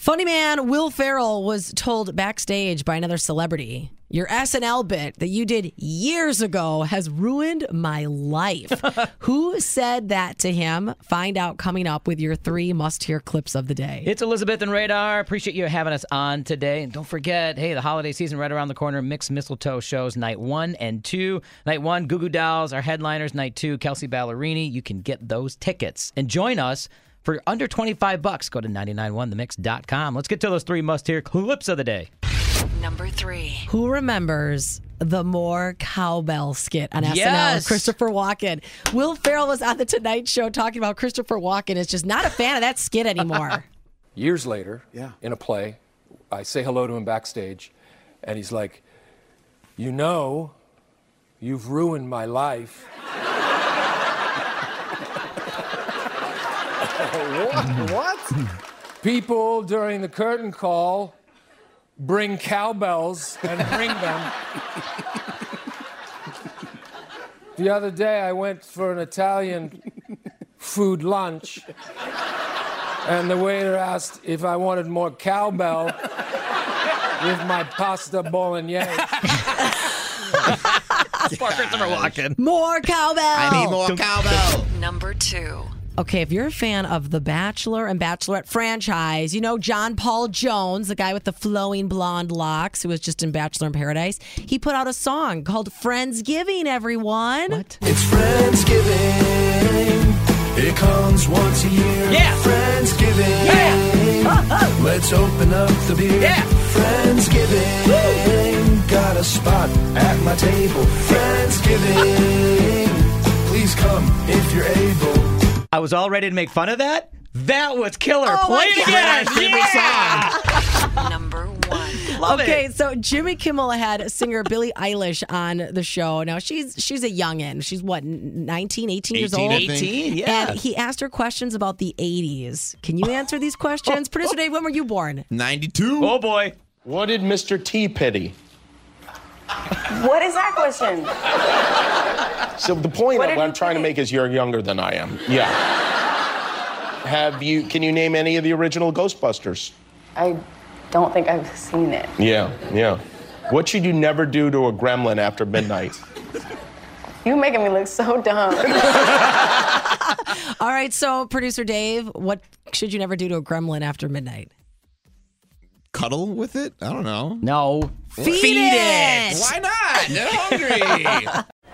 Funny man Will Ferrell was told backstage by another celebrity, Your SNL bit that you did years ago has ruined my life. Who said that to him? Find out coming up with your three must hear clips of the day. It's Elizabeth and Radar. Appreciate you having us on today. And don't forget, hey, the holiday season right around the corner. Mixed Mistletoe shows night one and two. Night one, Goo Goo Dolls, our headliners. Night two, Kelsea Ballerini. You can get those tickets and join us for under 25 bucks. Go to 991themix.com. Let's get to those three must hear clips of the day. Number three. Who remembers the more cowbell skit on SNL? Yes. Christopher Walken. Will Ferrell was on the Tonight Show talking about Christopher Walken is just not a fan of that skit anymore. Years later, Yeah. in a play, I say hello to him backstage, and he's like, You know, you've ruined my life. What? People during the curtain call bring cowbells and ring them. the other day, I went for an Italian food lunch, and the waiter asked if I wanted more cowbell with my pasta bolognese. Poor Christopher Walken. more cowbell. I need more cowbell. Number two. Okay, if you're a fan of the Bachelor and Bachelorette franchise, you know John Paul Jones, the guy with the flowing blonde locks who was just in Bachelor in Paradise. He put out a song called Friendsgiving, everyone. What? It's Friendsgiving. It comes once a year. Yeah. Friendsgiving. Yeah. Let's open up the beer. Yeah. Friendsgiving. Got a spot at my table. Friendsgiving. I was all ready to make fun of that. That was killer. Oh Play my it God. again. Yeah. Number one. Love okay, it. so Jimmy Kimmel had singer Billie Eilish on the show. Now she's she's a youngin. She's what 19, 18 years old. 18, yeah. And he asked her questions about the 80s. Can you answer these questions? Producer Dave, when were you born? 92. oh boy. What did Mr. T pity? What is that question? So the point What of what I'm trying to make is you're younger than I am. Yeah. Have you? Can you name any of the original Ghostbusters? I don't think I've seen it. Yeah, yeah. What should you never do to a gremlin after midnight? You're making me look so dumb. All right, so producer Dave, what should you never do to a gremlin after midnight? Cuddle with it? I don't know. No. Feed, it. Why not? They're hungry.